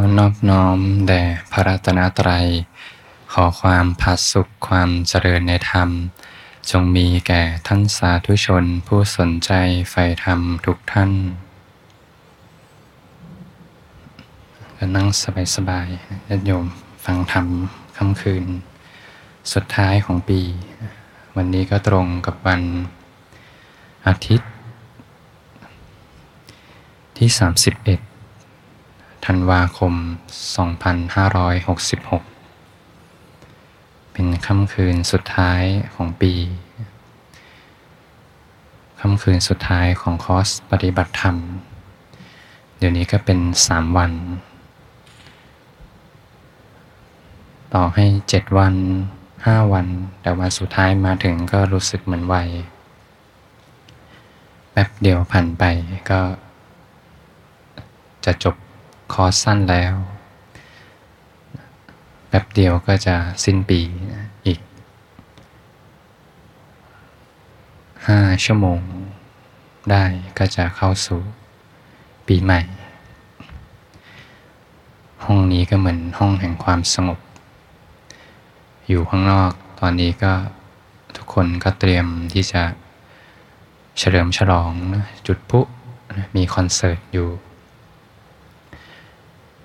อนอบน้อมแด่พระรัตนตรัย ขอความผาสุขความเจริญในธรรม จงมีแก่ท่านสาธุชนผู้สนใจใฝ่ธรรมทุกท่านก็นั่งสบายๆญาติโยมฟังธรรมค่ำคืน สุดท้ายของปี วันนี้ก็ตรงกับวันอาทิตย์ที่ 31 ธันวาคม 2566 เป็นค่ำคืนสุดท้ายของปี ค่ำคืนสุดท้ายของคอร์สปฏิบัติธรรม เดี๋ยวนี้ก็เป็น 3 วัน ต่อให้ 7 วัน 5 วัน แต่วันสุดท้ายมาถึงก็รู้สึกเหมือนวัยแป๊บเดียวผ่านไปก็จะจบ คอร์สสั้นแล้วแป๊บเดียวก็จะสิ้นปีอีกห้าชั่วโมงได้ก็จะเข้าสู่ปีใหม่ ห้องนี้ก็เหมือนห้องแห่งความสงบ อยู่ข้างนอกตอนนี้ก็ทุกคนก็เตรียมที่จะเฉลิมฉลองจุดพุ มีคอนเสิร์ตอยู่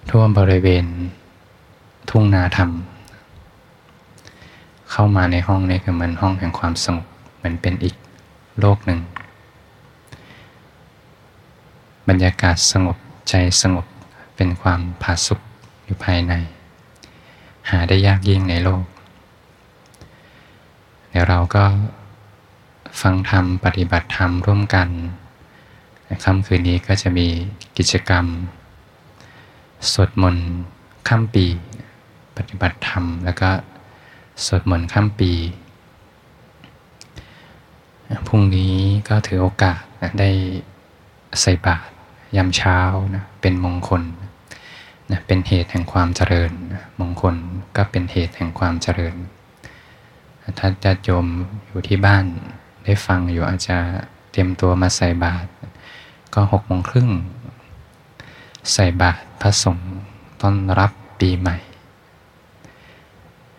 ทั่วบริเวณทุ่งนาธรรม เข้ามาในห้องนี้คือเหมือนห้องแห่งความสงบเหมือนเป็นอีกโลกหนึ่ง บรรยากาศสงบใจสงบเป็นความผาสุกอยู่ภายใน หาได้ยากยิ่งในโลก เดี๋ยวเราก็ฟังธรรม ปฏิบัติธรรมร่วมกันค่ำคืนนี้ก็จะมีกิจกรรม สวดมนต์ข้ามปี ปฏิบัติธรรม แล้วก็สวดมนต์ข้ามปีพรุ่งนี้ก็ถือโอกาสนะได้ใส่บาตรยามเช้านะเป็นมงคลนะเป็นเหตุแห่งความเจริญนะมงคลก็เป็นเหตุแห่งความเจริญ ถ้าจะโยมอยู่ที่บ้านได้ฟังอยู่อาจจะเตรียมตัวมาใส่บาตรก็หกโมงครึ่งใส่บาตร พระสงฆ์ต้อนรับปีใหม่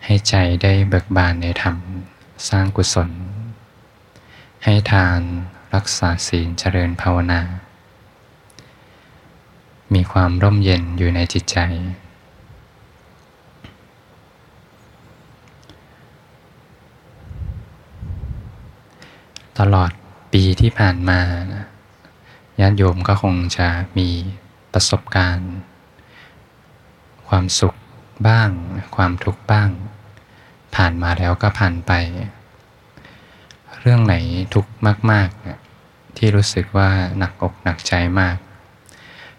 ให้ใจได้เบิกบานในธรรมสร้างกุศล ให้ทานรักษาศีลเจริญภาวนา มีความร่มเย็นอยู่ในจิตใจ ตลอดปีที่ผ่านมาญาติโยมก็คงจะมีประสบการณ์ ความสุขบ้าง ความทุกข์บ้าง ผ่านมาแล้วก็ผ่านไป เรื่องไหนทุกข์มากๆที่รู้สึกว่าหนักอกหนักใจมาก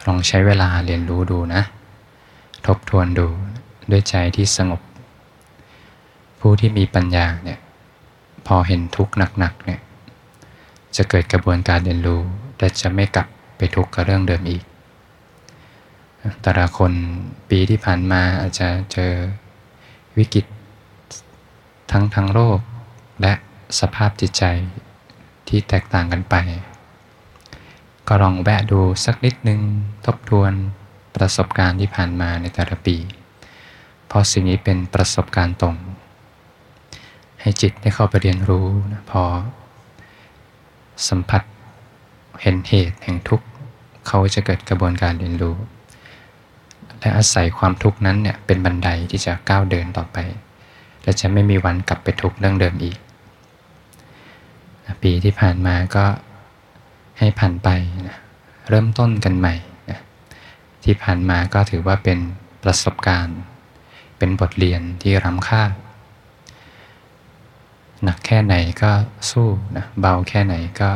ลองใช้เวลาเรียนรู้ดูนะ ทบทวนดูด้วยใจที่สงบ ผู้ที่มีปัญญาเนี่ยพอเห็นทุกข์หนักๆเนี่ยจะเกิดกระบวนการเรียนรู้ แต่จะไม่กลับไปทุกข์กับเรื่องเดิมอีก แต่ละคนปีที่ผ่านมาอาจจะเจอวิกฤตทั้งทางโลกและสภาพจิตใจที่แตกต่างกันไป ก็ลองแวะดูสักนิดนึงทบทวนประสบการณ์ที่ผ่านมาในแต่ละปี เพราะสิ่งนี้เป็นประสบการณ์ตรง ให้จิตได้เข้าไปเรียนรู้นะพอ สัมผัสเห็นเหตุแห่งทุกข์เขาจะเกิดกระบวนการเรียนรู้ และอาศัยความทุกข์นั้นเนี่ยเป็นบันไดที่จะก้าวเดินต่อไป และจะไม่มีวันกลับไปทุกข์เรื่องเดิมอีก ปีที่ผ่านมาก็ให้ผ่านไปนะเริ่มต้นกันใหม่นะที่ผ่านมาก็ถือว่าเป็นประสบการณ์ เป็นบทเรียนที่ร้ำค่า หนักแค่ไหนก็สู้นะเบาแค่ไหนก็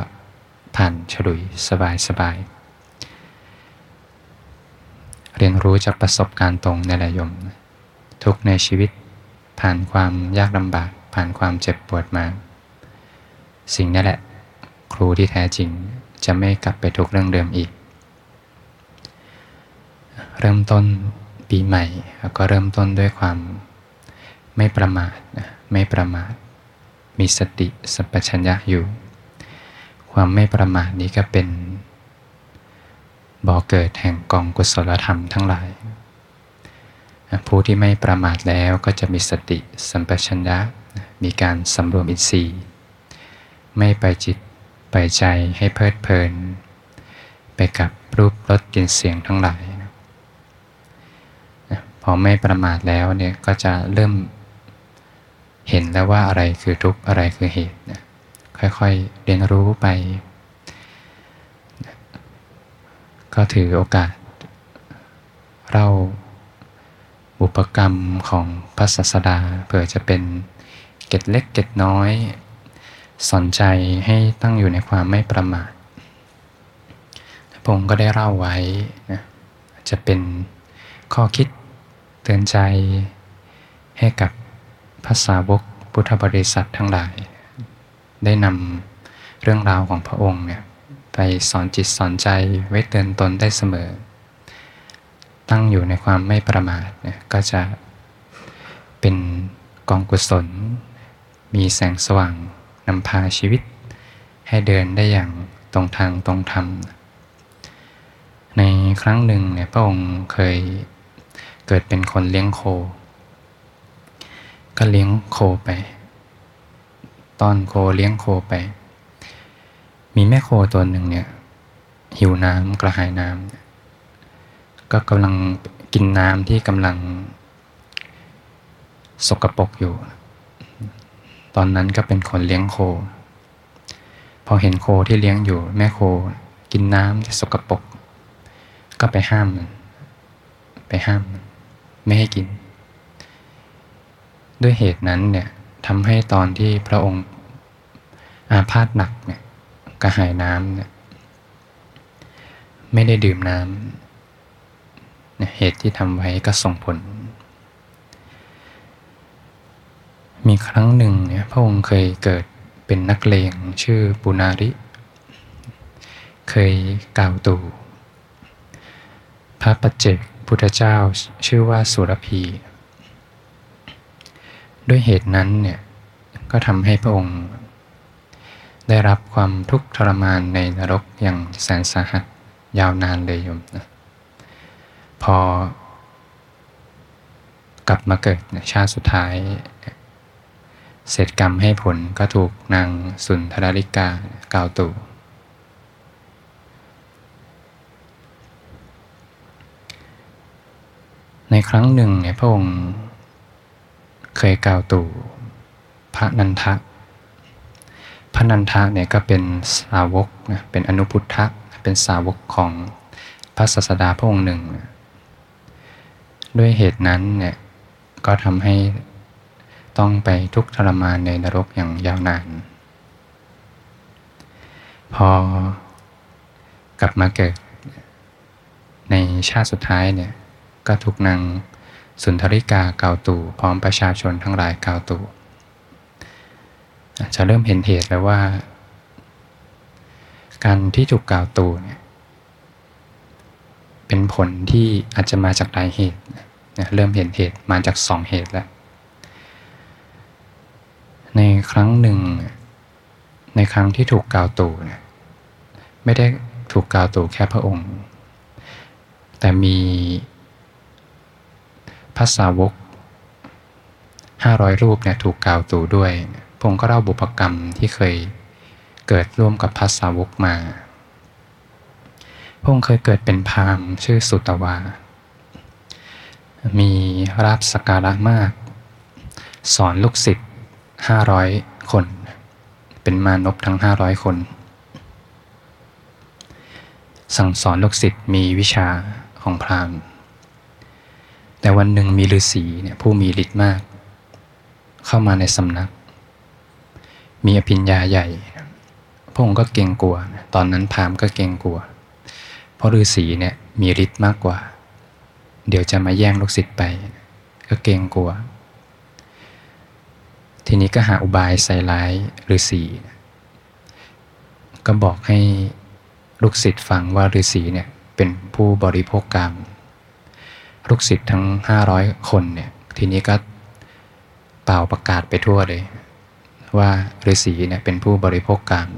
ผ่านฉลุยสบายสบาย เรียนรู้จากประสบการณ์ตรงในแหละยม ทุกในชีวิต ผ่านความยากลำบาก ผ่านความเจ็บปวดมา สิ่งนี้แหละ ครูที่แท้จริงจะไม่กลับไปทุกเรื่องเดิมอีก เริ่มต้นปีใหม่ก็เริ่มต้นด้วยความไม่ประมาทไม่ประมาท มีสติสัพชัญญะอยู่ ความไม่ประมาทนี้ก็เป็น บ่อเกิดแห่งกองกุศลธรรมทั้งหลาย ผู้ที่ไม่ประมาทแล้วก็จะมีสติสัมปชัญญะมีการสำรวมอินทรีย์ ไม่ไปจิตไปใจให้เพลิดเพลิน ไปกับรูปรสกลิ่นเสียงทั้งหลาย พอไม่ประมาทแล้วเนี่ยก็จะเริ่มเห็นแล้วว่าอะไรคือทุกข์อะไรคือเหตุ ค่อยๆเรียนรู้ไป ก็ถือโอกาสเราบุปกรรมของพระศาสดาเผื่อจะเป็นเกตเล็กเกตน้อยสนใจให้ตั้งอยู่ในความไม่ประมาทพงก็ได้เล่าไว้นะจะเป็นข้อคิดเตือนใจให้กับภาษาวกพุทธบริษัททั้งหลาย ได้นำเรื่องราวของพระองค์เนี่ย ไปสอนจิตสอนใจไว้เตือนตนได้เสมอ ตั้งอยู่ในความไม่ประมาทเนี่ยก็จะเป็นกองกุศล มีแสงสว่างนำพาชีวิต ให้เดินได้อย่างตรงทางตรงธรรม ในครั้งหนึ่งเนี่ยพระองค์เคยเกิดเป็นคนเลี้ยงโค ก็เลี้ยงโคไป ตอนโคเลี้ยงโคไป มีแม่โคตัวหนึ่งเนี่ย หิวน้ำกระหายน้ำก็กำลังกินน้ำที่กำลัง สกรปรกอยู่ ตอนนั้นก็เป็นคนเลี้ยงโค พอเห็นโคที่เลี้ยงอยู่ แม่โคกินน้ำที่สกรปรกก็ไปห้ามมันไปห้ามมันไม่ให้กิน ด้วยเหตุนั้นเนี่ยทำให้ตอนที่พระองค์อาพาธหนักเนี่ย กระหายน้ำเนี่ยไม่ได้ดื่มน้ำเนี่ยเหตุที่ทำไว้ก็ส่งผล มีครั้งหนึ่งเนี่ยพระองค์เคยเกิดเป็นนักเลงชื่อปุนาริ เคยกล่าวตู่พระปัจเจกพุทธเจ้าชื่อว่าสุรพี ด้วยเหตุนั้นเนี่ยก็ทำให้พระองค์ ได้รับความทุกข์ทรมานในนรกอย่างแสนสาหัสยาวนานเลยโยมนะพอกลับมาเกิดชาติสุดท้าย เสร็จกรรมให้ผลก็ถูกนางสุนทรลิกากล่าวตู่ในครั้งหนึ่งเนี่ยพระองค์เคยกล่าวตู่พระนันทะ พระนันทะเนี่ยก็เป็นสาวกนะเป็นอนุพุทธะเป็นสาวกของพระศาสดาพระองค์หนึ่ง ด้วยเหตุนั้นเนี่ยก็ทำให้ต้องไปทุกข์ทรมานในนรกอย่างยาวนาน พอกลับมาเกิด ในชาติสุดท้ายเนี่ยก็ถูกนางสุนทริกาเกาตู่พร้อมประชาชนทั้งหลายเกาตู่ จะเริ่มเห็นเหตุแล้วว่า การที่ถูกกล่าวตูเนี่ยเป็นผลที่อาจจะมาจากหลายเหตุนะเริ่มเห็นเหตุมาจากสองเหตุแล้ว ในครั้งหนึ่ง ในครั้งที่ถูกกล่าวตูเนี่ยไม่ได้ถูกกล่าวตูแค่พระองค์ แต่มีพระสาวกห้าร้อยรูปเนี่ยถูกกล่าวตูด้วยพ งก็เล่าบุพกรรมที่เคยเกิดร่วมกับพระสาวกมาพงเคยเกิดเป็นพราหมณ์ชื่อสุตวา มีราบสการะมาก สอนลูกศิษย์ห้าร้อยคน เป็นมานพทั้งห้าร้อยคน สั่งสอนลูกศิษย์มีวิชาของพราหมณ์แต่วันหนึ่งมีฤาษีเนี่ยผู้มีฤทธิ์มาก เข้ามาในสำนัก มีอภิญญาใหญ่ พระองค์ก็เกรงกลัว ตอนนั้นพามก็เกรงกลัว เพราะฤาษีเนี่ยมีฤทธิ์มากกว่า เดี๋ยวจะมาแย่งลูกศิษย์ไป ก็เกรงกลัว ทีนี้ก็หาอุบายใส่ร้ายฤาษีก็บอกให้ลูกศิษย์ฟังว่าฤาษีเนี่ยเป็นผู้บริโภคกรรมลูกศิษย์ทั้ง 500 คนเนี่ยทีนี้ก็เป่าประกาศไปทั่วเลย ว่าฤาษีเนี่ยเป็นผู้บริโภคกรรม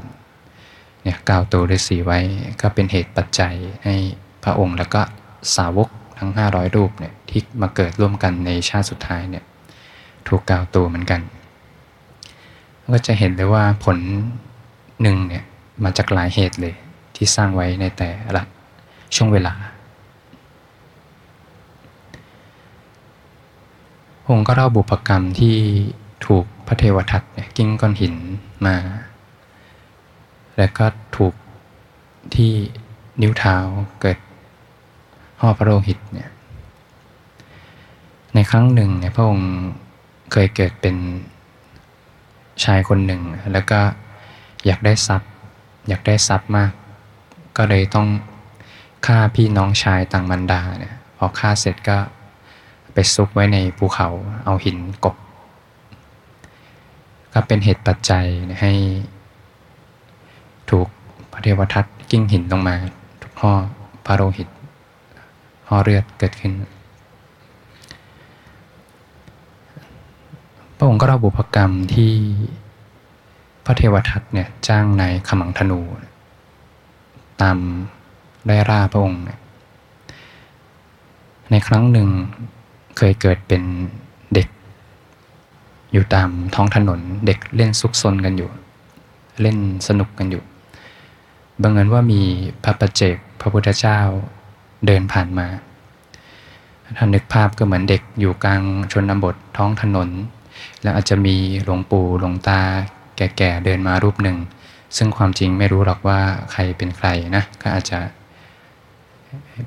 เนี่ยกล่าวตัวฤาษีไว้ก็เป็นเหตุปัจจัยให้พระองค์แล้วก็สาวกทั้ง 500 รูปเนี่ยที่มาเกิดร่วมกันในชาติสุดท้ายเนี่ยถูกกล่าวตัวเหมือนกัน ก็จะเห็นเลยว่าผลหนึ่งเนี่ยมาจากหลายเหตุเลยที่สร้างไว้ในแต่ละช่วงเวลาองค์ก็เล่าบุพกรรมที่ถูก พระเทวทัตเนี่ยกิ้งก้อนหินมา แล้วก็ถูกที่นิ้วเท้าเกิดห่อพระโลหิตเนี่ยในครั้งหนึ่งเนี่ยพระองค์เคยเกิดเป็นชายคนหนึ่ง แล้วก็อยากได้ทรัพย์ อยากได้ทรัพย์มาก ก็เลยต้องฆ่าพี่น้องชายต่างมันดาเนี่ยพอฆ่าเสร็จก็ไปซุกไว้ในภูเขาเอาหินกบ ก็เป็นเหตุปัจจัยให้ถูกพระเทวทัตกิ้งหินลงมา ทุกห่อพระโลหิตห่อเลือดเกิดขึ้น พระองค์ก็เล่าบุพกรรมที่พระเทวทัตเนี่ยจ้างนายขมังธนู ตามได้ร่าพระองค์ ในครั้งหนึ่งเคยเกิดเป็นเด็ก อยู่ตามท้องถนนเด็กเล่นซุกซนกันอยู่ เล่นสนุกกันอยู่บังเอิญว่ามีพระประเจกพระพุทธเจ้าเดินผ่านมาท่านนึกภาพก็เหมือนเด็กอยู่กลางชนบทท้องถนน แล้วอาจจะมีหลวงปู่หลวงตา แก่ๆเดินมารูปหนึ่ง ซึ่งความจริงไม่รู้หรอกว่าใครเป็นใครนะก็อาจจะ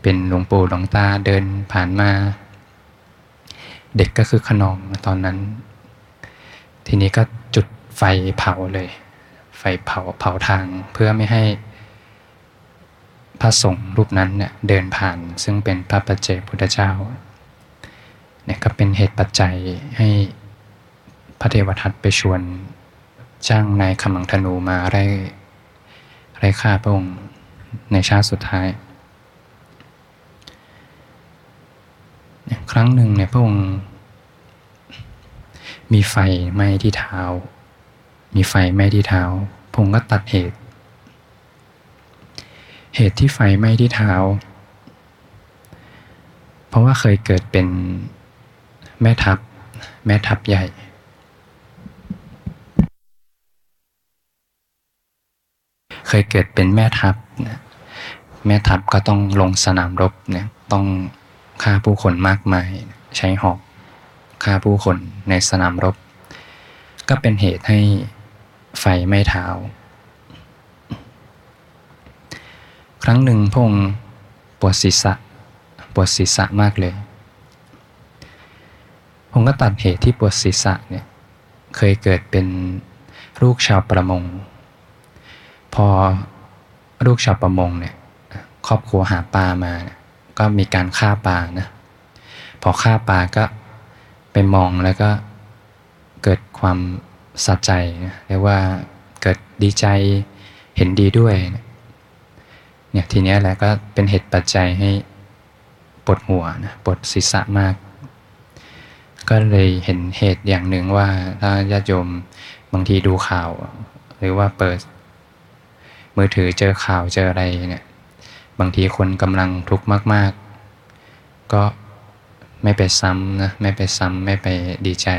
เป็นหลวงปู่หลวงตาเดินผ่านมา เด็กก็คือขนองตอนนั้น ทีนี้ก็จุดไฟเผาเลย ไฟเผาเผาทางเพื่อไม่ให้พระสงฆ์รูปนั้นเนี่ยเดินผ่าน ซึ่งเป็นพระปัจเจกพุทธเจ้าเนี่ยก็เป็นเหตุปัจจัยให้พระเทวทัตไปชวนจ้างนายขมังธนูมาไร่ไร่ฆ่าพระองค์ในชาติสุดท้าย ครั้งหนึ่งเนี่ยพระองค์ มีไฟไหม้ที่เท้า มีไฟไหม้ที่เท้าพระองค์ก็ตัดเหตุ เหตุที่ไฟไหม้ที่เท้า เพราะว่าเคยเกิดเป็นแม่ทัพ แม่ทัพใหญ่เคยเกิดเป็นแม่ทัพนะแม่ทัพก็ต้องลงสนามรบเนี่ยต้องฆ่าผู้คนมากมาย ใช้หอก ฆ่าผู้คนในสนามรบ ก็เป็นเหตุให้ไฟไม้เท้า ครั้งหนึ่งพงปวดศีรษะปวดศีรษะมากเลย ผมก็ตัดเหตุที่ปวดศีรษะเนี่ยเคยเกิดเป็นลูกชาวประมง พอลูกชาวประมงเนี่ยครอบครัวหาปลามา ก็มีการฆ่าปลานะ พอฆ่าปลาก็ ไปมองแล้วก็เกิดความสะใจเรียกว่าเกิดดีใจเห็นดีด้วยเนี่ยทีนี้แหละก็เป็นเหตุปัจจัยให้ปวดหัวนะปวดศีรษะมาก ก็เลยเห็นเหตุอย่างหนึ่งว่าถ้าญาติโยมบางทีดูข่าว หรือว่าเปิด มือถือเจอข่าวเจออะไรเนี่ยบางทีคนกำลังทุกข์มาก ๆ ก็ ไม่ไปซ้ำนะไม่ไปซ้ำไม่ไปดีใจ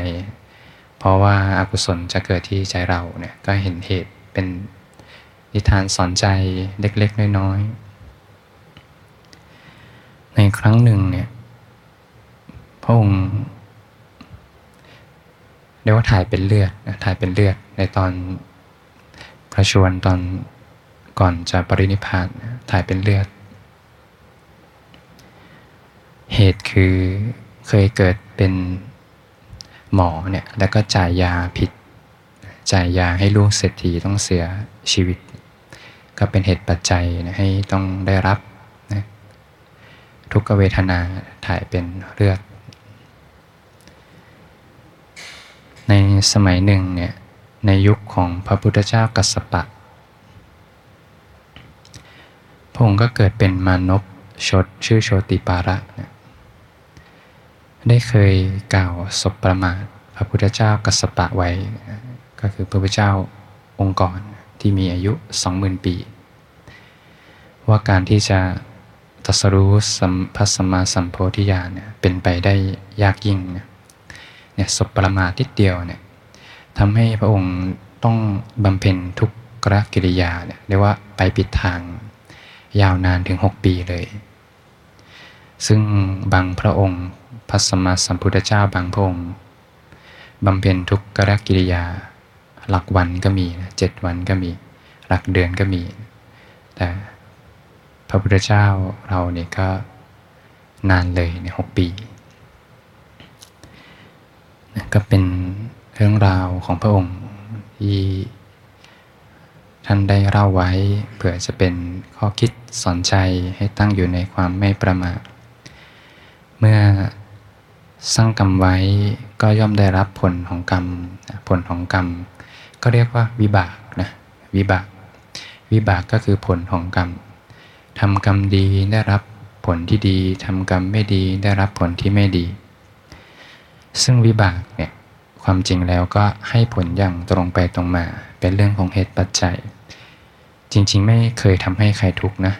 เพราะว่าอากุศลจะเกิดที่ใจเราเนี่ยก็เห็นเหตุเป็นนิทานสอนใจเล็กๆ น้อยๆ ในครั้งหนึ่งเนี่ยพระองค์เรียกว่าถ่ายเป็นเลือดถ่ายเป็นเลือดในตอนพระชวนตอนก่อนจะปรินิพพานถ่ายเป็นเลือด เหตุคือเคยเกิดเป็นหมอเนี่ยแล้วก็จ่ายยาผิด จ่ายยาให้ลูกเศรษฐีต้องเสียชีวิต ก็เป็นเหตุปัจจัยนะให้ต้องได้รับนะทุกเวทนาถ่ายเป็นเลือด ในสมัยหนึ่งเนี่ยในยุคของพระพุทธเจ้ากัสสปะพระองค์ก็เกิดเป็นมานพชดชื่อโชติปาระนะ ได้เคยกล่าวศพประมาทพระพุทธเจ้ากัสปะไว้ ก็คือพระพุทธเจ้าองค์ก่อนที่มีอายุ 20,000 ปี ว่าการที่จะตรัสรู้สัมพัสมาสัมโพธิญาณเนี่ยเป็นไปได้ยากยิ่งเนี่ยศพประมาทิดเดียวเนี่ยทำให้พระองค์ต้องบำเพ็ญทุกกรกิริยาเนี่ยเรียกว่าไปปิดทางยาวนานถึง 6 ปีเลย ซึ่งบางพระองค์ ระสัมมาสัมพุทธเจ้าบางพงค์บำเพ็ญทุกกรกิริยา หลักวันก็มีเจ็ดวันก็มี หลักเดือนก็มี แต่พระพุทธเจ้าเราเนี่ยก็นานเลยในหกปี ก็เป็นเรื่องราวของพระองค์ที่ท่านได้เล่าไว้เผื่อจะเป็นข้อคิดสอนใจให้ตั้งอยู่ในความไม่ประมาทเมื่อ สร้างกรรมไว้ก็ย่อมได้รับผลของกรรมผลของกรรม ก็เรียกว่าวิบากนะวิบาก วิบากก็คือผลของกรรมทำกรรมดีได้รับผลที่ดีทำกรรมไม่ดีได้รับผลที่ไม่ดี ซึ่งวิบากเนี่ยความจริงแล้วก็ให้ผลอย่างตรงไปตรงมา เป็นเรื่องของเหตุปัจจัย จริง ๆ ไม่เคยทำให้ใครทุกข์นะ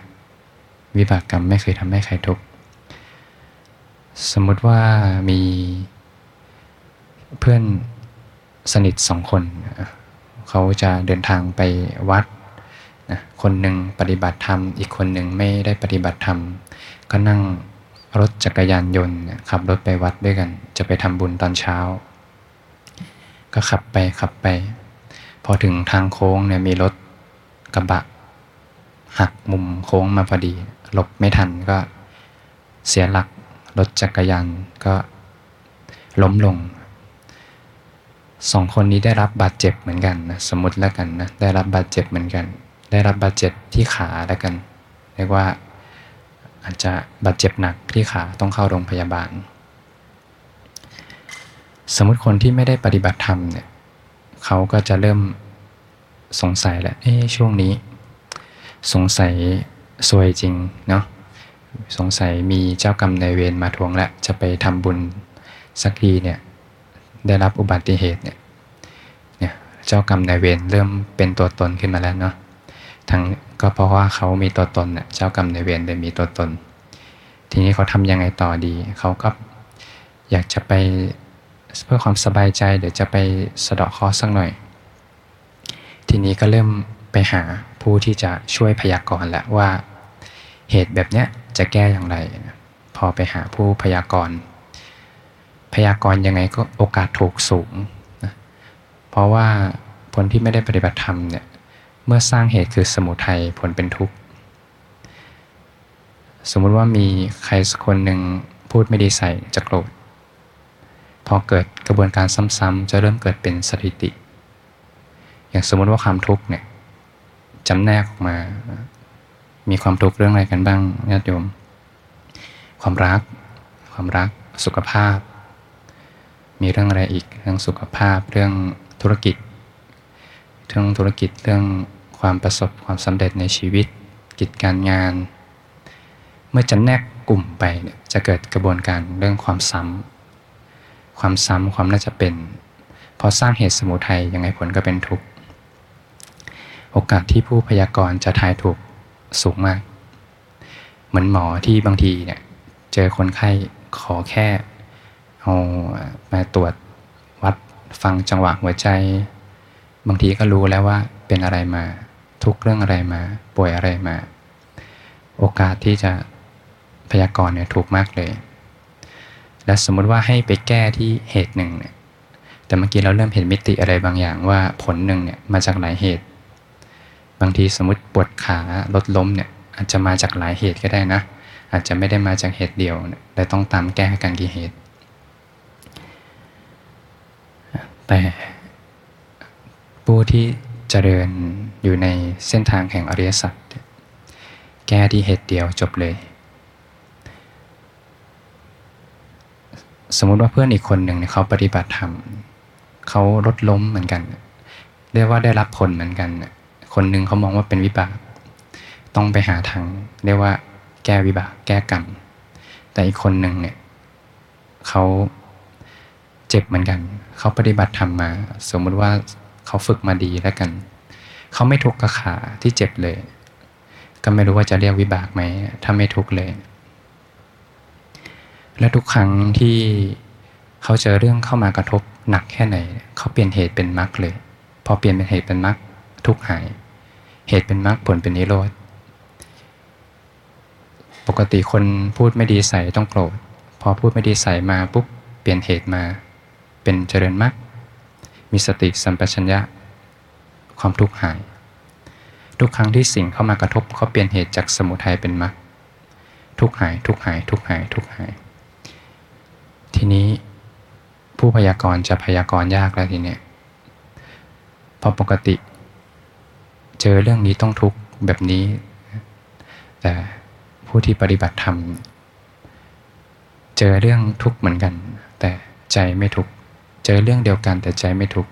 วิบากกรรมไม่เคยทำให้ใครทุกข์ สมมุติว่ามีเพื่อนสนิทสองคน เขาจะเดินทางไปวัดนะคนหนึ่งปฏิบัติธรรม อีกคนหนึ่งไม่ได้ปฏิบัติธรรม ก็นั่งรถจักรยานยนต์ขับรถไปวัดด้วยกัน จะไปทำบุญตอนเช้า ก็ขับไปขับไป พอถึงทางโค้งเนี่ยมีรถกระบะ หักมุมโค้งมาพอดีหลบไม่ทันก็เสียหลัก รถจักรยานก็ล้มลงสองคนนี้ได้รับบาดเจ็บเหมือนกันนะสมมติแล้วกันนะได้รับบาดเจ็บเหมือนกัน ได้รับบาดเจ็บที่ขาแล้วกัน เรียกว่าอาจจะบาดเจ็บหนักที่ขาต้องเข้าโรงพยาบาล สมมติคนที่ไม่ได้ปฏิบัติธรรมเนี่ยเขาก็จะเริ่มสงสัยแหละเอ๊ช่วงนี้ สงสัยซวยจริงเนาะ สงสัยมีเจ้ากรรมนายเวรมาทวงและจะไปทำบุญสักทีเนี่ยได้รับอุบัติเหตุเนี่ยเนี่ยเจ้ากรรมนายเวรเริ่มเป็นตัวตนขึ้นมาแล้วเนาะทั้งก็เพราะว่าเขามีตัวตนเนี่ยเจ้ากรรมนายเวรเลยมีตัวตน ทีนี้เขาทำยังไงต่อดี เขาก็อยากจะไปเพื่อความสบายใจเดี๋ยวจะไปสะเดาะคอสักหน่อย ทีนี้ก็เริ่มไปหาผู้ที่จะช่วยพยากรณ์แล้วว่าเหตุแบบเนี้ย จะแก้อย่างไร พอไปหาผู้พยากรณ์ พยากรณ์ยังไงก็โอกาสถูกสูงนะเพราะว่าผลที่ไม่ได้ปฏิบัติธรรมเนี่ยเมื่อสร้างเหตุคือสมุทัยผลเป็นทุกข์ สมมุติว่ามีใครสักคนหนึ่งพูดไม่ดีใส่จะโกรธ พอเกิดกระบวนการซ้ำๆจะเริ่มเกิดเป็นสถิติ อย่างสมมติว่าความทุกข์เนี่ยจำแนกออกมา มีความทุกข์เรื่องอะไรกันบ้างญาติโยม ความรัก ความรักสุขภาพ มีเรื่องอะไรอีกเรื่องสุขภาพเรื่องธุรกิจ เรื่องธุรกิจเรื่องความประสบความสำเร็จในชีวิต กิจการงาน เมื่อจะแนกกลุ่มไปเนี่ยจะเกิดกระบวนการเรื่องความซ้ำความซ้ำความน่าจะเป็นพอสร้างเหตุสมุทัยยังไงผลก็เป็นทุกข์โอกาสที่ผู้พยากรณ์จะทายถูก สูงมาก เหมือนหมอที่บางทีเนี่ย เจอคนไข้ขอแค่เอามาตรวจวัดฟังจังหวะหัวใจ บางทีก็รู้แล้วว่าเป็นอะไรมา ทุกเรื่องอะไรมา ป่วยอะไรมา โอกาสที่จะพยากรณ์เนี่ยถูกมากเลย และสมมุติว่าให้ไปแก้ที่เหตุหนึ่งเนี่ยแต่เมื่อกี้เราเริ่มเห็นมิติอะไรบางอย่างว่าผลหนึ่งเนี่ยมาจากหลายเหตุ บางทีสมมติปวดขาลดล้มเนี่ยอาจจะมาจากหลายเหตุก็ได้นะ อาจจะไม่ได้มาจากเหตุเดียวแต่ต้องตามแก้กันกี่เหตุ แต่ผู้ที่เจริญอยู่ในเส้นทางแห่งอริยสัจแก้ที่เหตุเดียวจบเลย สมมุติว่าเพื่อนอีกคนหนึ่งเนี่ยเขาปฏิบัติธรรมเขาลดล้มเหมือนกัน เรียกว่าได้รับผลเหมือนกัน คนหนึ่งเขามองว่าเป็นวิบาก ต้องไปหาทางเรียกว่า แก้วิบาก แก้กรรม แต่อีกคนหนึ่งเนี่ยเขาเจ็บเหมือนกัน เขาปฏิบัติธรรมมา สมมุติว่าเขาฝึกมาดีแล้วกัน เขาไม่ทุกข์กับขาที่เจ็บเลย ก็ไม่รู้ว่าจะเรียกวิบากไหม ถ้าไม่ทุกข์เลย และทุกครั้งที่เขาเจอเรื่องเข้ามากระทบหนักแค่ไหน เขาเปลี่ยนเหตุเป็นมรรคเลย พอเปลี่ยนเป็นเหตุเป็นมรรคทุกหาย เหตุเป็นมรรคผลเป็นนิโรธ ปกติคนพูดไม่ดีใส่ต้องโกรธ พอพูดไม่ดีใส่มาปุ๊บเปลี่ยนเหตุมา เป็นเจริญมรรค มีสติสัมปชัญญะ ความทุกข์หาย ทุกครั้งที่สิ่งเข้ามากระทบเขาเปลี่ยนเหตุจากสมุทัยเป็นมรรค ทุกหาย ทุกหาย ทุกหาย ทุกหาย ทีนี้ผู้พยากรณ์จะพยากรณ์ยากแล้วทีเนี้ยพราะปกติ เจอเรื่องนี้ต้องทุกข์แบบนี้ แต่ผู้ที่ปฏิบัติธรรมเจอเรื่องทุกข์เหมือนกัน แต่ใจไม่ทุกข์เจอเรื่องเดียวกันแต่ใจไม่ทุกข์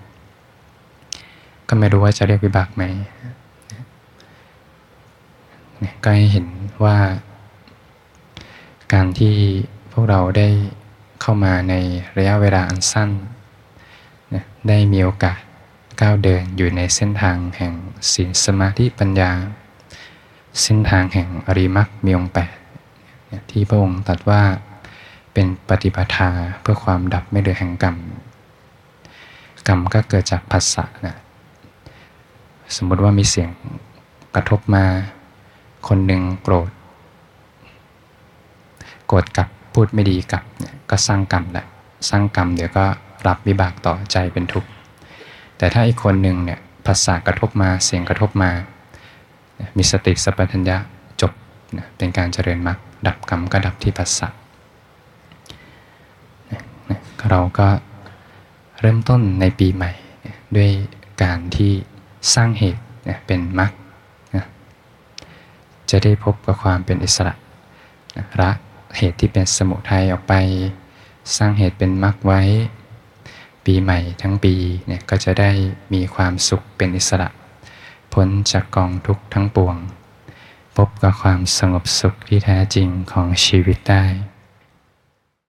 ก็ไม่รู้ว่าจะเรียกวิบากไหมก็ให้เห็นว่า การที่พวกเราได้เข้ามาในระยะเวลาอันสั้น ได้มีโอกาส ก้าวเดินอยู่ในเส้นทางแห่งศีลสมาธิปัญญา เส้นทางแห่งอริมักมีองแปดที่พระองค์ตรัสว่าเป็นปฏิปทาเพื่อความดับไม่เหลือแห่งกรรม กรรมก็เกิดจากภาษานะสมมติว่ามีเสียงกระทบมา คนหนึ่งโกรธ โกรธกับพูดไม่ดีกับเนี่ยก็สร้างกรรมแหละ สร้างกรรมเดี๋ยวก็รับวิบากต่อใจเป็นทุกข์ แต่ถ้าอีกคนหนึ่งเนี่ยภาษากระทบมาเสียงกระทบมา มีสติสัพพัญญะจบเป็นการเจริญมรรคดับกรรมก็ดับที่ภาษาเราก็เริ่มต้นในปีใหม่ ด้วยการที่สร้างเหตุเป็นมรรคจะได้พบกับความเป็นอิสระละเหตุที่เป็นสมุทัยออกไป สร้างเหตุเป็นมรรคไว้ ปีใหม่ทั้งปีเนี่ยก็จะได้มีความสุขเป็นอิสระ พ้นจากกองทุกข์ทั้งปวง พบกับความสงบสุขที่แท้จริงของชีวิตได้